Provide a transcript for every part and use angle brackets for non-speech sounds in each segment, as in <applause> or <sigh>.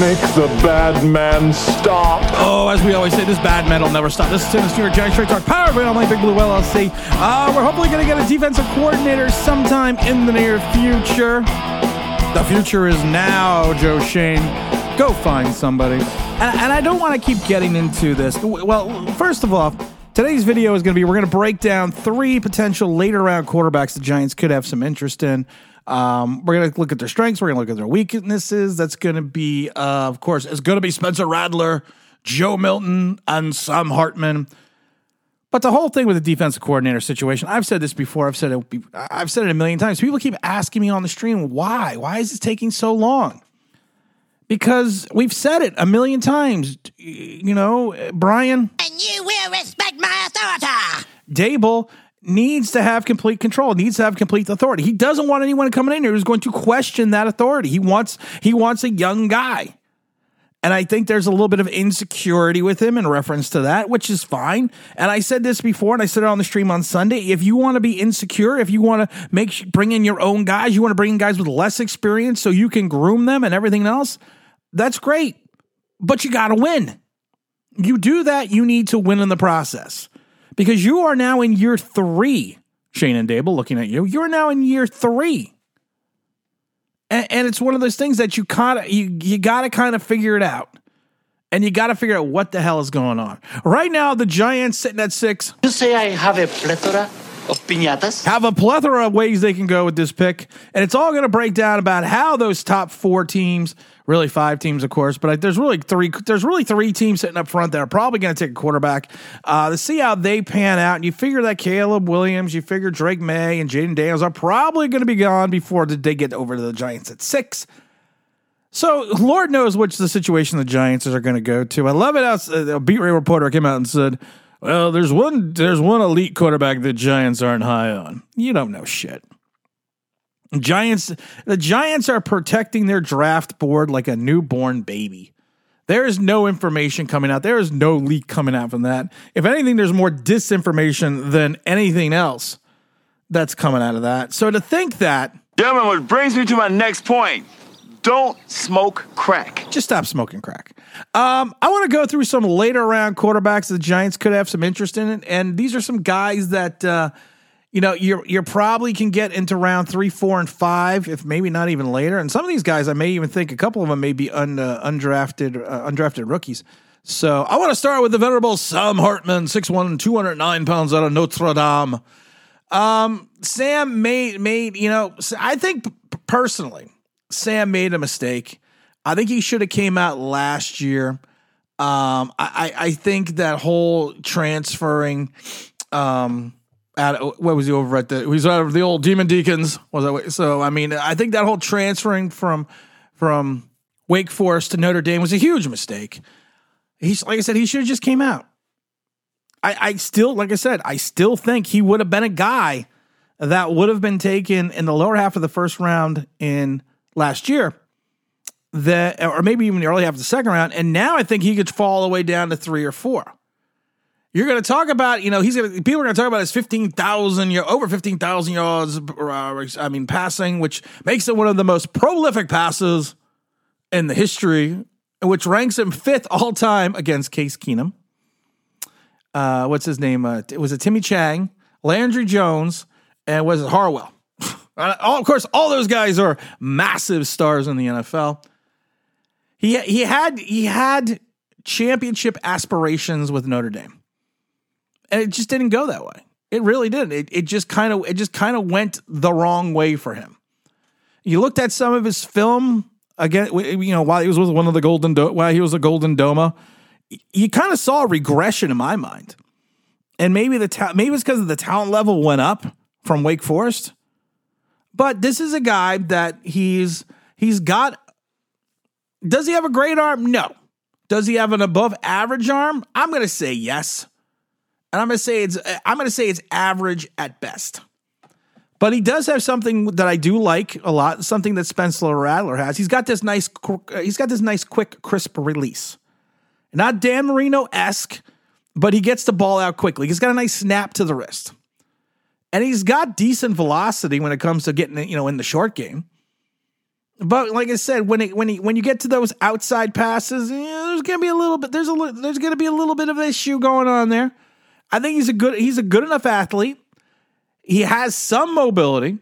Make the bad man stop. Oh, as we always say, this bad man will never stop. This is Tim Stewart, Straight Talk, powered by my Big Blue LLC. Uh, we're hopefully going to get a defensive coordinator sometime in the near future. The future is now, Joe Schoen. Go find somebody. And, and I don't want to keep getting into this. Well, first of all, today's video is going to be we're going to break down three potential later round quarterbacks the Giants could have some interest in. Um, we're going to look at their strengths. We're going to look at their weaknesses. That's going to be, uh, of course, it's going to be Spencer Rattler, Joe Milton, and Sam Hartman. But the whole thing with the defensive coordinator situation, I've said this before. I've said it. I've said it a million times. People keep asking me on the stream, why? Why is this taking so long? Because we've said it a million times. You know, Brian. And you will respect my authority. Daboll needs to have complete control, needs to have complete authority. He doesn't want anyone coming in here who's going to question that authority. He wants he wants a young guy. And I think there's a little bit of insecurity with him in reference to that, which is fine. And I said this before, and I said it on the stream on Sunday. If you want to be insecure, if you want to make bring in your own guys, you want to bring in guys with less experience so you can groom them and everything else, that's great. But you got to win. You do that, you need to win in the process because you are now in year three. Schoen and Daboll looking at you. You're now in year three. And, and it's one of those things that you kind of you, you got to kind of figure it out. And you got to figure out what the hell is going on. Right now, the Giants sitting at six. You say I have a plethora of piñatas? Have a plethora of ways they can go with this pick. And it's all going to break down about how those top four teams really five teams, of course, but there's really three. There's really three teams sitting up front that are probably going to take a quarterback. Uh, to see how they pan out, and you figure that Caleb Williams, you figure Drake Maye and Jayden Daniels are probably going to be gone before they get over to the Giants at six. So Lord knows which the situation the Giants are going to go to. I love it. How a beat reporter came out and said, "Well, there's one there's one elite quarterback the Giants aren't high on." You don't know shit. Giants, the Giants are protecting their draft board like a newborn baby. There is no information coming out. There is no leak coming out from that. If anything, there's more disinformation than anything else that's coming out of that. So to think that. Gentlemen, which brings me to my next point. Don't smoke crack. Just stop smoking crack. Um, I want to go through some later round quarterbacks the Giants could have some interest in. It. And these are some guys that. Uh, you know, you're you're probably can get into round three, four, and five, if maybe not even later. And some of these guys, I may even think a couple of them may be un, uh, undrafted uh, undrafted rookies. So I want to start with the venerable Sam Hartman, 6'1", 209 pounds out of Notre Dame. Um, Sam made made you know I think personally Sam made a mistake. I think he should have came out last year. Um, I I think that whole transferring. Um, at what was he over at the he was of the old Demon Deacons was that so I mean I think that whole transferring from from Wake Forest to Notre Dame was a huge mistake. He's like I said he should have just came out. I I still like I said I still think he would have been a guy that would have been taken in the lower half of the first round in last year. That or maybe even the early half of the second round and now I think he could fall all the way down to 3 or 4. You're going to talk about, you know, he's going to, people are going to talk about his 15,000, over 15,000 yards, uh, I mean, passing, which makes it one of the most prolific passes in the history, which ranks him fifth all time against Case Keenum. Uh, what's his name? Uh, was it Timmy Chang, Landry Jones, and was it Harrell? <laughs> all, of course, all those guys are massive stars in the NFL. He he had he had championship aspirations with Notre Dame and it just didn't go that way. It really didn't. It, it just kind of it just kind of went the wrong way for him. You looked at some of his film again, you know, while he was with one of the Golden Do- while he was a Golden Domer, you kind of saw a regression in my mind. And maybe the ta- maybe it's because the talent level went up from Wake Forest. But this is a guy that he's he's got. Does he have a great arm? No. Does he have an above average arm? I'm going to say yes and I'm to say it's I'm to say it's average at best. But he does have something that I do like a lot, something that Spencer Rattler has. He's got this nice he's got this nice quick crisp release. Not Dan Marino esque, but he gets the ball out quickly. He's got a nice snap to the wrist. And he's got decent velocity when it comes to getting, you know, in the short game. But like I said, when it when he, when you get to those outside passes, yeah, there's gonna be a little bit. There's a there's gonna be a little bit of issue going on there. I think he's a good he's a good enough athlete. He has some mobility.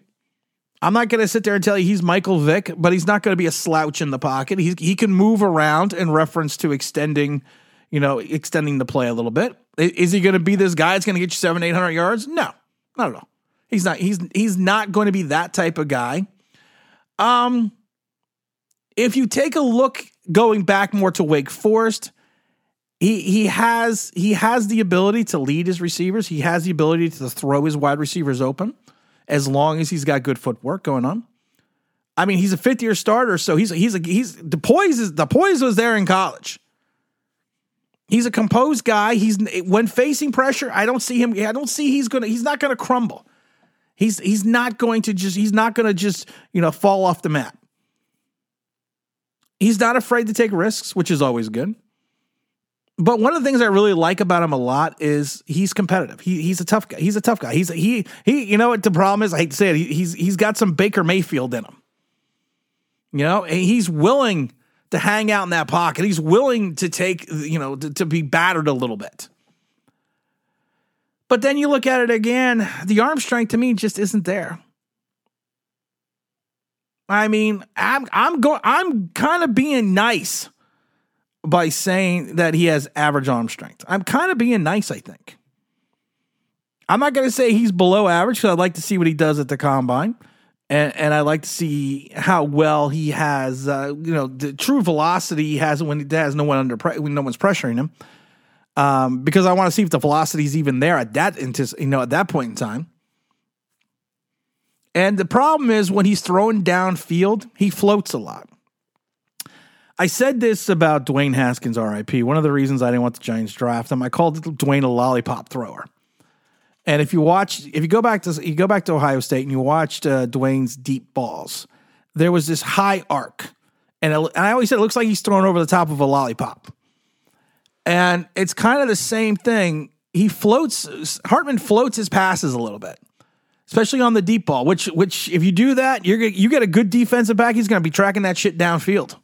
I'm not going to sit there and tell you he's Michael Vick, but he's not going to be a slouch in the pocket. He he can move around in reference to extending, you know, extending the play a little bit. Is he going to be this guy that's going to get you seven, eight hundred yards? No, not at all. He's not. He's he's not going to be that type of guy. Um, if you take a look going back more to Wake Forest, he he has he has the ability to lead his receivers. He has the ability to throw his wide receivers open as long as he's got good footwork going on. I mean, he's a fifth year starter, so he's he's a, he's the poise is the poise was there in college. He's a composed guy. He's when facing pressure, I don't see him. I don't see he's gonna. He's not gonna crumble. He's he's not going to just. He's not gonna just you know fall off the map. He's not afraid to take risks, which is always good. But one of the things I really like about him a lot is he's competitive. He, he's a tough guy. He's a tough guy. He's he he. You know what the problem is? I hate to say it. He, he's he's got some Baker Mayfield in him. You know, and he's willing to hang out in that pocket. He's willing to take you know to, to be battered a little bit. But then you look at it again. The arm strength to me just isn't there. I mean, I'm I'm going. I'm kind of being nice by saying that he has average arm strength. I'm kind of being nice, I think. I'm not going to say he's below average because I'd like to see what he does at the combine. And, and I like to see how well he has, uh, you know, the true velocity he has when he has no one under pre- when no one's pressuring him. Um, because I want to see if the velocity is even there at that, you know, at that point in time. And the problem is when he's throwing downfield, he floats a lot. I said this about Dwayne Haskins, RIP. One of the reasons I didn't want the Giants draft him, I called Dwayne a lollipop thrower. And if you watch, if you go back to you go back to Ohio State and you watched uh, Dwayne's deep balls, there was this high arc, and, it, and I always said it looks like he's throwing over the top of a lollipop. And it's kind of the same thing. He floats. Hartman floats his passes a little bit especially on the deep ball. Which, which, if you do that, you're you get a good defensive back. He's going to be tracking that shit downfield.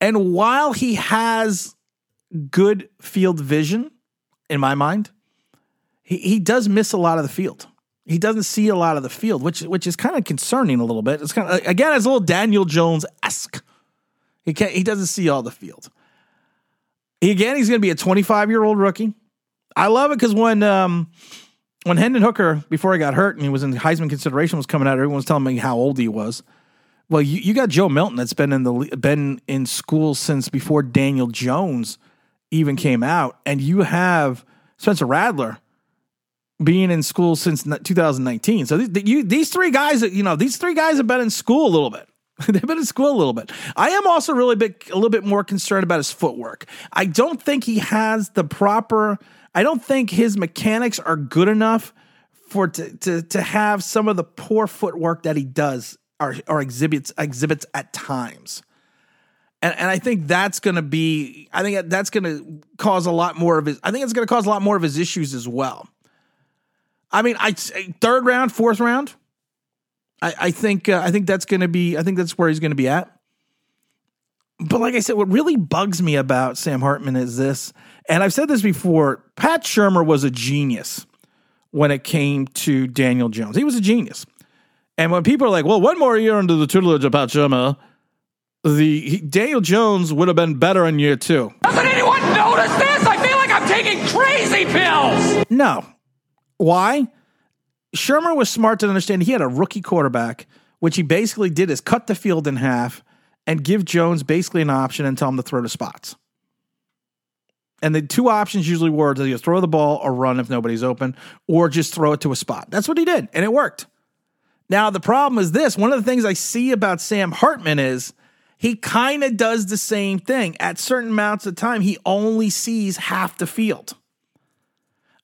And while he has good field vision, in my mind, he, he does miss a lot of the field. He doesn't see a lot of the field, which which is kind of concerning a little bit. It's kind of again, it's a little Daniel Jones esque. He can't. He doesn't see all the field. He, again, he's going to be a 25 year old rookie. I love it because when um, when Hendon Hooker, before he got hurt and he was in Heisman consideration, was coming out, everyone was telling me how old he was. Well, you, you got Joe Milton that's been in the been in school since before Daniel Jones even came out, and you have Spencer Rattler being in school since 2019. So these, you, these three guys, you know, these three guys have been in school a little bit. <laughs> They've been in school a little bit. I am also really big, a little bit more concerned about his footwork. I don't think he has the proper. I don't think his mechanics are good enough for to to, to have some of the poor footwork that he does or, or exhibits exhibits at times. And, and I think that's going to be. I think that's going to cause a lot more of his. I think it's going to cause a lot more of his issues as well. I mean, I third round, fourth round. I, I think uh, I think that's going to be. I think that's where he's going to be at. But like I said, what really bugs me about Sam Hartman is this, and I've said this before. Pat Shurmur was a genius when it came to Daniel Jones. He was a genius. And when people are like, "Well, one more year under the tutelage of Pat Shurmur," the he, Daniel Jones would have been better in year two. Doesn't anyone notice this? I feel like I'm taking crazy pills. No. Why? Shurmur was smart to understand he had a rookie quarterback, which he basically did is cut the field in half and give Jones basically an option and tell him to throw to spots. And the two options usually were to either throw the ball or run if nobody's open, or just throw it to a spot. That's what he did, and it worked. Now, the problem is this one of the things I see about Sam Hartman is he kind of does the same thing. At certain amounts of time, he only sees half the field.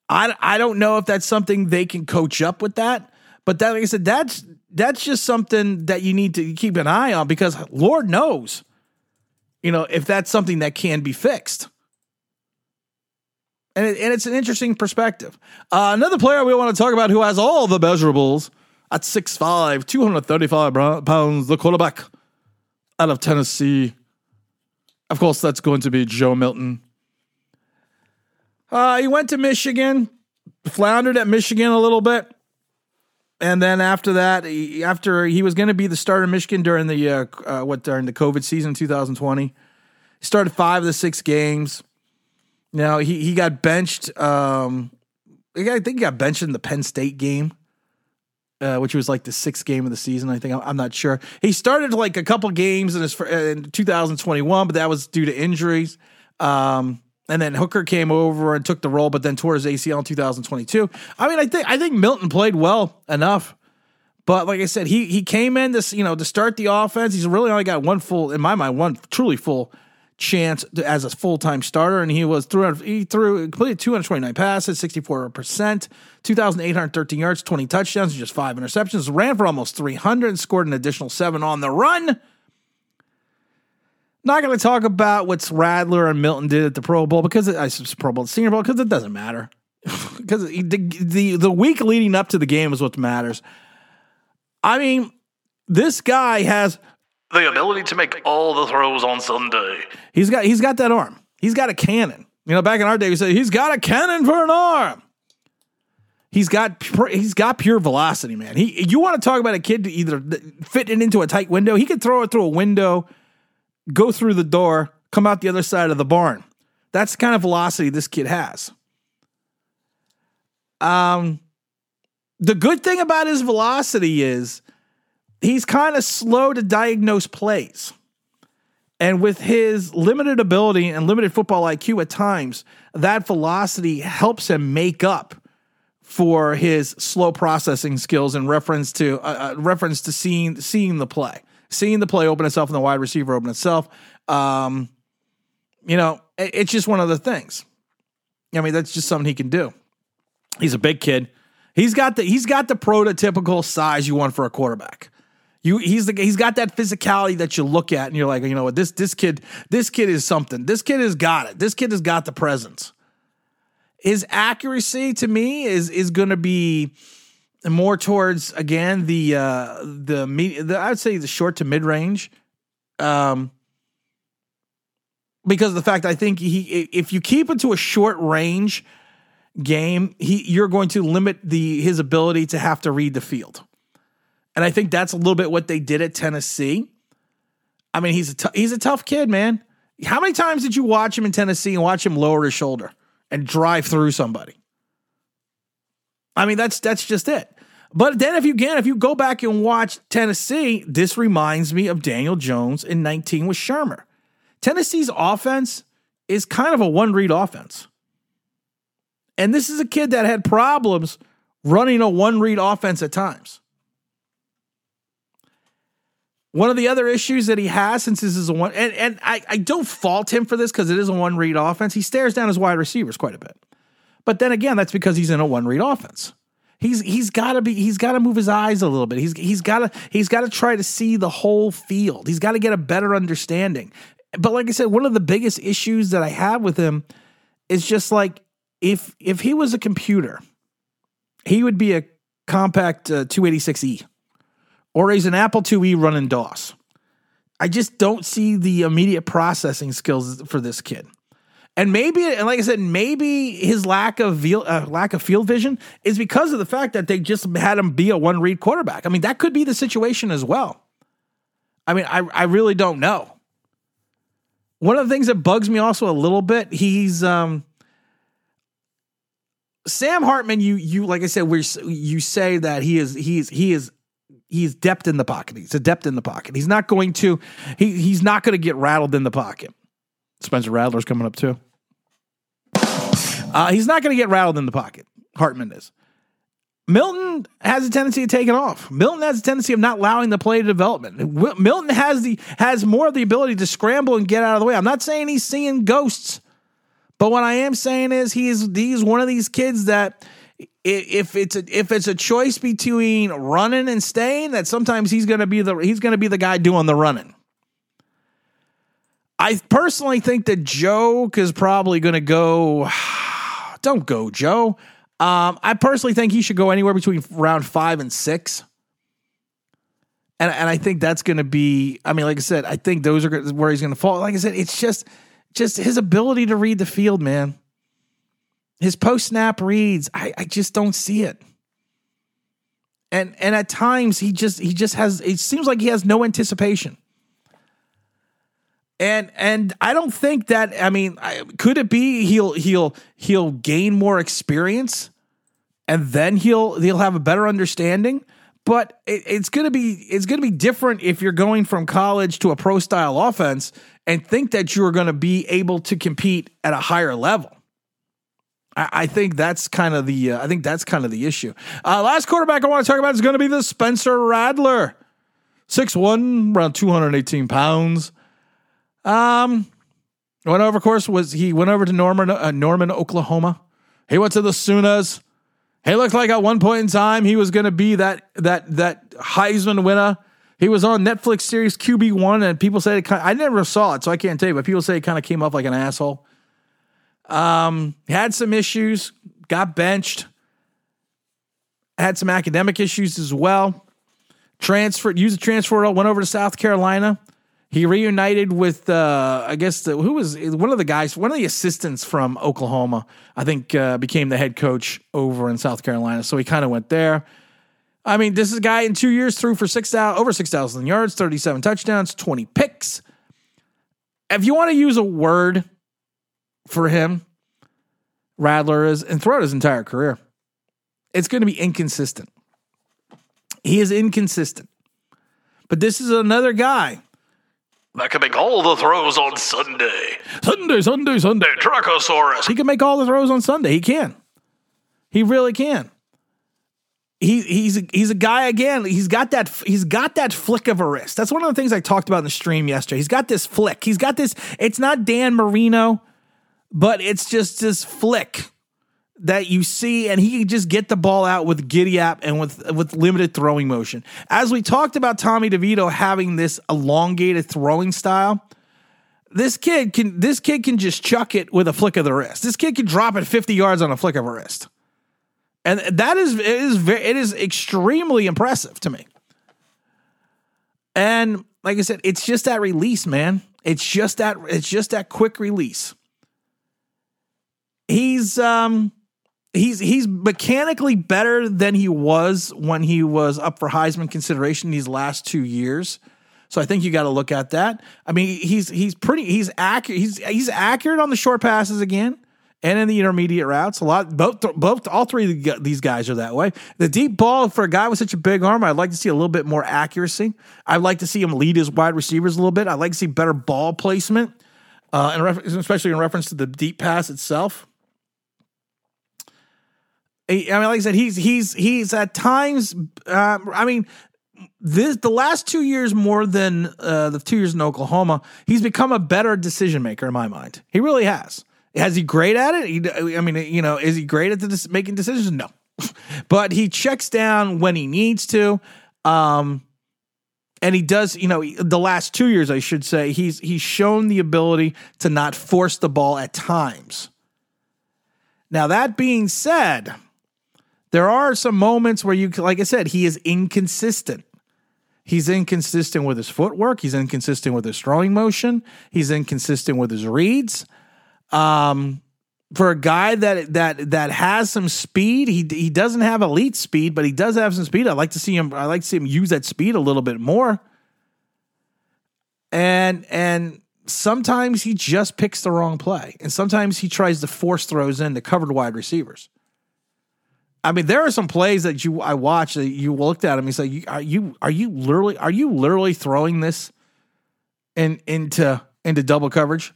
I, I don't know if that's something they can coach up with that, but that, like I said, that's that's just something that you need to keep an eye on because Lord knows, you know, if that's something that can be fixed. And, it, and it's an interesting perspective. Uh, another player we want to talk about who has all the measurables At 6'5, 235 pounds, the quarterback out of Tennessee. Of course, that's going to be Joe Milton. Uh, he went to Michigan, floundered at Michigan a little bit. And then after that, he, after he was going to be the starter in Michigan during the uh, uh, what during the COVID season 2020, he started five of the six games. Now he he got benched. Um, I think he got benched in the Penn State game, uh, which was like the sixth game of the season. I think I'm, I'm not sure. He started like a couple games in his in 2021, but that was due to injuries. Um, and then Hooker came over and took the role, but then tore his ACL in 2022. I mean, I think I think Milton played well enough, but like I said, he he came in this you know to start the offense. He's really only got one full, in my mind, one truly full chance as a full time starter, and he was threw he threw completed 229 passes, 64 percent, 2,813 yards, 20 touchdowns, just five interceptions. Ran for almost 300, and scored an additional seven on the run. Not going to talk about what Rattler and Milton did at the Pro Bowl because it, I Pro Bowl, Senior Bowl because it doesn't matter. <laughs> because the, the the week leading up to the game is what matters. I mean, this guy has The ability to make all the throws on Sunday. he's got he's got that arm. He's got a cannon. You know, back in our day, we said he's got a cannon for an arm. He's got he's got pure velocity, man. He you want to talk about a kid to either fit it into a tight window? He could throw it through a window, go through the door, come out the other side of the barn. That's the kind of velocity this kid has. Um, the good thing about his velocity is he's kind of slow to diagnose plays. And with his limited ability and limited football IQ at times, that velocity helps him make up for his slow processing skills in reference to uh, uh, reference to seeing seeing the play, seeing the play open itself and the wide receiver open itself. Um, you know, it- it's just one of the things. I mean, that's just something he can do. He's a big kid. He's got the he's got the prototypical size you want for a quarterback. You he's the he's got that physicality that you look at and you're like, you know what, this this kid this kid is something. This kid has got it. This kid has got the presence. His accuracy to me is is going to be more towards again the uh the, the I would say the short to mid range. Um because of the fact I think he if you keep it to a short range game, he you're going to limit the his ability to have to read the field. And I think that's a little bit what they did at Tennessee. I mean, he's a t- he's a tough kid, man. How many times did you watch him in Tennessee and watch him lower his shoulder and drive through somebody? I mean, that's that's just it. But then if you can, if you go back and watch Tennessee, this reminds me of Daniel Jones in 19 with Shurmur. Tennessee's offense is kind of a one read offense. And this is a kid that had problems running a one read offense at times. One of the other issues that he has since this is a one, and, and I, I don't fault him for this because it is a one read offense. He stares down his wide receivers quite a bit. But then again, that's because he's in a one read offense. He's he's got to be he's got to move his eyes a little bit. He's he's got to he's got to try to see the whole field. He's got to get a better understanding. But like I said, one of the biggest issues that I have with him is just like if if he was a computer, he would be a compact uh, 286e or he's an Apple IIe running DOS. I just don't see the immediate processing skills for this kid. And maybe, and like I said, maybe his lack of veal, uh, lack of field vision is because of the fact that they just had him be a one read quarterback. I mean, that could be the situation as well. I mean, I I really don't know. One of the things that bugs me also a little bit, he's um Sam Hartman. You you like I said, we you say that he is he is he is he's depth in the pocket. He's adept in the pocket. He's not going to he he's not going to get rattled in the pocket. Spencer Rattler's coming up too. Uh, he's not going to get rattled in the pocket. Hartman is. Milton has a tendency of taking off. Milton has a tendency of not allowing the play to development. Milton has the has more of the ability to scramble and get out of the way. I'm not saying he's seeing ghosts, but what I am saying is he's he's one of these kids that if it's a, if it's a choice between running and staying, that sometimes he's going to be the he's going to be the guy doing the running. I personally think that Joe is probably going to go. <sighs> Don't go, Joe. Um, I personally think he should go anywhere between round five and six. And, and I think that's going to be, I mean, like I said, I think those are where he's going to fall. Like I said, it's just, just his ability to read the field, man. His post snap reads, I, I just don't see it. And and at times he just he just has it seems like he has no anticipation. And and I don't think that I mean I, could it be he'll he'll he'll gain more experience and then he'll he'll have a better understanding but it, it's gonna be it's gonna be different if you're going from college to a pro style offense and think that you're gonna be able to compete at a higher level. I, I think that's kind of the uh, I think that's kind of the issue. Uh, last quarterback I want to talk about is going to be the Spencer Rattler, six one, around two hundred eighteen pounds. Um, went over. Of course, was he went over to Norman, uh, Norman, Oklahoma. He went to the Sooners. He looked like at one point in time he was going to be that that that Heisman winner. He was on Netflix series QB one, and people say it kind I never saw it, so I can't tell you. But people say it kind of came off like an asshole. Um, had some issues, got benched, had some academic issues as well. Transferred, used a transfer, went over to South Carolina. He reunited with, uh, I guess, the, who was one of the guys, one of the assistants from Oklahoma, I think, uh, became the head coach over in South Carolina. So he kind of went there. I mean, this is a guy in two years threw for six over six thousand yards, thirty seven touchdowns, twenty picks. If you want to use a word for him, Rattler is, and throughout his entire career, it's going to be inconsistent. He is inconsistent. But this is another guy. That can make all the throws on Sunday. Sunday, Sunday, Sunday. Dracosaurus. He can make all the throws on Sunday. He can. He really can. He he's a, he's a guy again. He's got that he's got that flick of a wrist. That's one of the things I talked about in the stream yesterday. He's got this flick. He's got this. It's not Dan Marino, but it's just this flick that you see, and he can just get the ball out with giddy up and with with limited throwing motion. As we talked about Tommy DeVito having this elongated throwing style, this kid can this kid can just chuck it with a flick of the wrist. This kid can drop it 50 yards on a flick of a wrist. And that is it is very it is extremely impressive to me. And like I said, it's just that release, man. It's just that it's just that quick release. He's um he's he's mechanically better than he was when he was up for Heisman consideration these last two years. So I think you got to look at that. I mean, he's he's pretty he's accurate. He's he's accurate on the short passes again, and in the intermediate routes. A lot both both all three of these guys are that way. The deep ball for a guy with such a big arm, I'd like to see a little bit more accuracy. I'd like to see him lead his wide receivers a little bit. I'd like to see better ball placement, uh, and especially in reference to the deep pass itself. I mean, like I said, he's he's he's at times. Uh, I mean, this the last two years more than uh, the two years in Oklahoma, he's become a better decision maker in my mind. He really has. Has he great at it? He, I mean, you know, is he great at the, making decisions? No, <laughs> but he checks down when he needs to. Um, and he does, you know, the last two years, I should say, he's he's shown the ability to not force the ball at times. Now that being said, there are some moments where you, like I said, he is inconsistent. He's inconsistent with his footwork. He's inconsistent with his throwing motion. He's inconsistent with his reads. Um, for a guy that that that has some speed, he he doesn't have elite speed, but he does have some speed. I like to see him. I like to see him use that speed a little bit more. And and sometimes he just picks the wrong play, and sometimes he tries to force throws into covered wide receivers. I mean, there are some plays that you I watched that you looked at him. He's like, "Are you are you literally are you literally throwing this in into into double coverage?"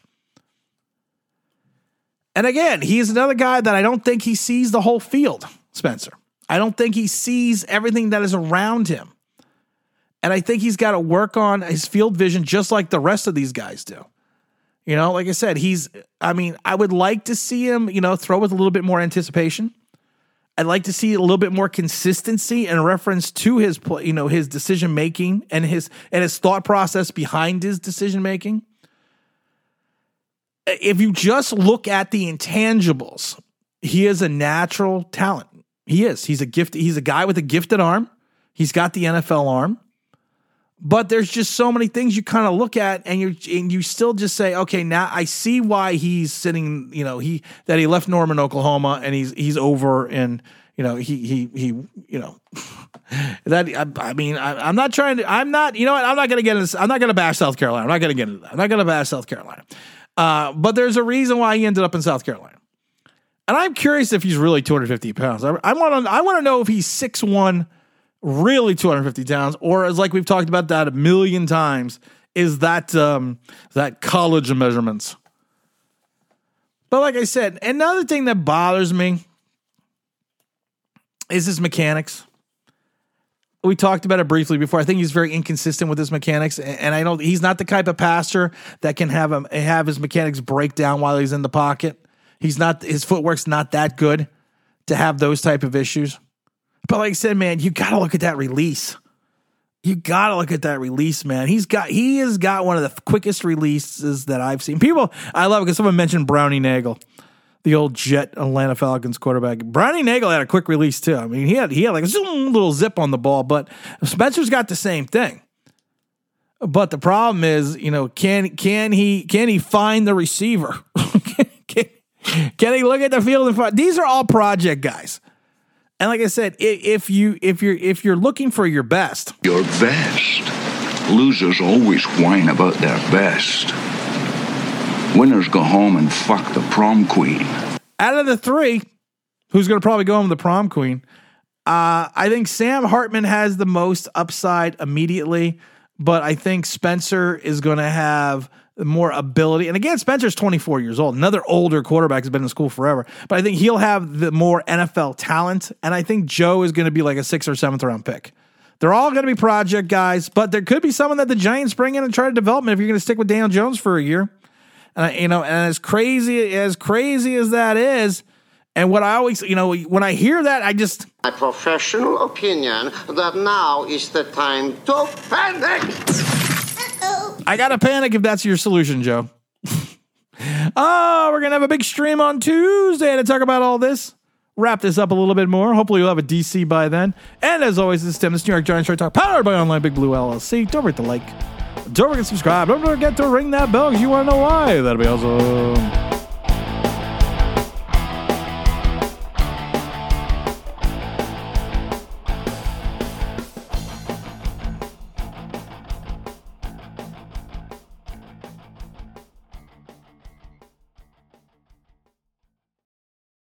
And again, he's another guy that I don't think he sees the whole field, Spencer. I don't think he sees everything that is around him. And I think he's got to work on his field vision just like the rest of these guys do. You know, like I said, he's, I mean, I would like to see him, you know, throw with a little bit more anticipation. I'd like to see a little bit more consistency in reference to his, you know, his decision making and his and his thought process behind his decision making. If you just look at the intangibles, he is a natural talent. He is. He's a gift. He's a guy with a gifted arm. He's got the NFL arm. But there's just so many things you kind of look at, and you and you still just say, okay, now I see why he's sitting. You know, he that he left Norman, Oklahoma, and he's he's over in you know he he he you know <laughs> that I, I mean I, I'm not trying to I'm not you know what I'm not gonna get into I'm not gonna bash South Carolina. I'm not gonna get into that. I'm not gonna bash South Carolina. Uh, but there's a reason why he ended up in South Carolina. And I'm curious if he's really 250 pounds. I, want to I want to know if he's 6'1 really 250 pounds or as like we've talked about that a million times is that um that college measurements but like I said another thing that bothers me is his mechanics. We talked about it briefly before. I think he's very inconsistent with his mechanics, and I don't. He's not the type of passer that can have him have his mechanics break down while he's in the pocket. He's not. His footwork's not that good to have those type of issues. But like I said, man, you got to look at that release. You got to look at that release, man. He's got he has got one of the quickest releases that I've seen. People, I love it because someone mentioned Browning Nagle the old Jet Atlanta Falcons quarterback. Browning Nagle had a quick release too. I mean, he had he had like a zoom, little zip on the ball, but Spencer's got the same thing. But the problem is, you know, can can he can he find the receiver? can, <laughs> can, he look at the field and find? These are all project guys. And like I said, if you if you're if you're looking for your best, your best. Losers always whine about their best. Winners go home and fuck the prom queen. Out of the three, who's going to probably go home with the prom queen? Uh, I think Sam Hartman has the most upside immediately, but I think Spencer is going to have more ability. And again, Spencer's 24 years old, another older quarterback has been in school forever, but I think he'll have the more NFL talent. And I think Joe is going to be like a sixth or seventh round pick. They're all going to be project guys, but there could be someone that the Giants bring in and try to develop if you're going to stick with Daniel Jones for a year. And you know, and as crazy as crazy as that is, and what I always, you know, when I hear that, I just my professional opinion that now is the time to panic. I gotta panic if that's your solution, Joe. oh, <laughs> we're gonna have a big stream on Tuesday to talk about all this. Wrap this up a little bit more. Hopefully, you'll have a DC by then. And as always, this is Tim, this New York Giants Straight Talk, powered by Online Big Blue LLC. Don't forget to like, don't forget to subscribe. Don't forget to ring that bell because you want to know why. That'll be awesome.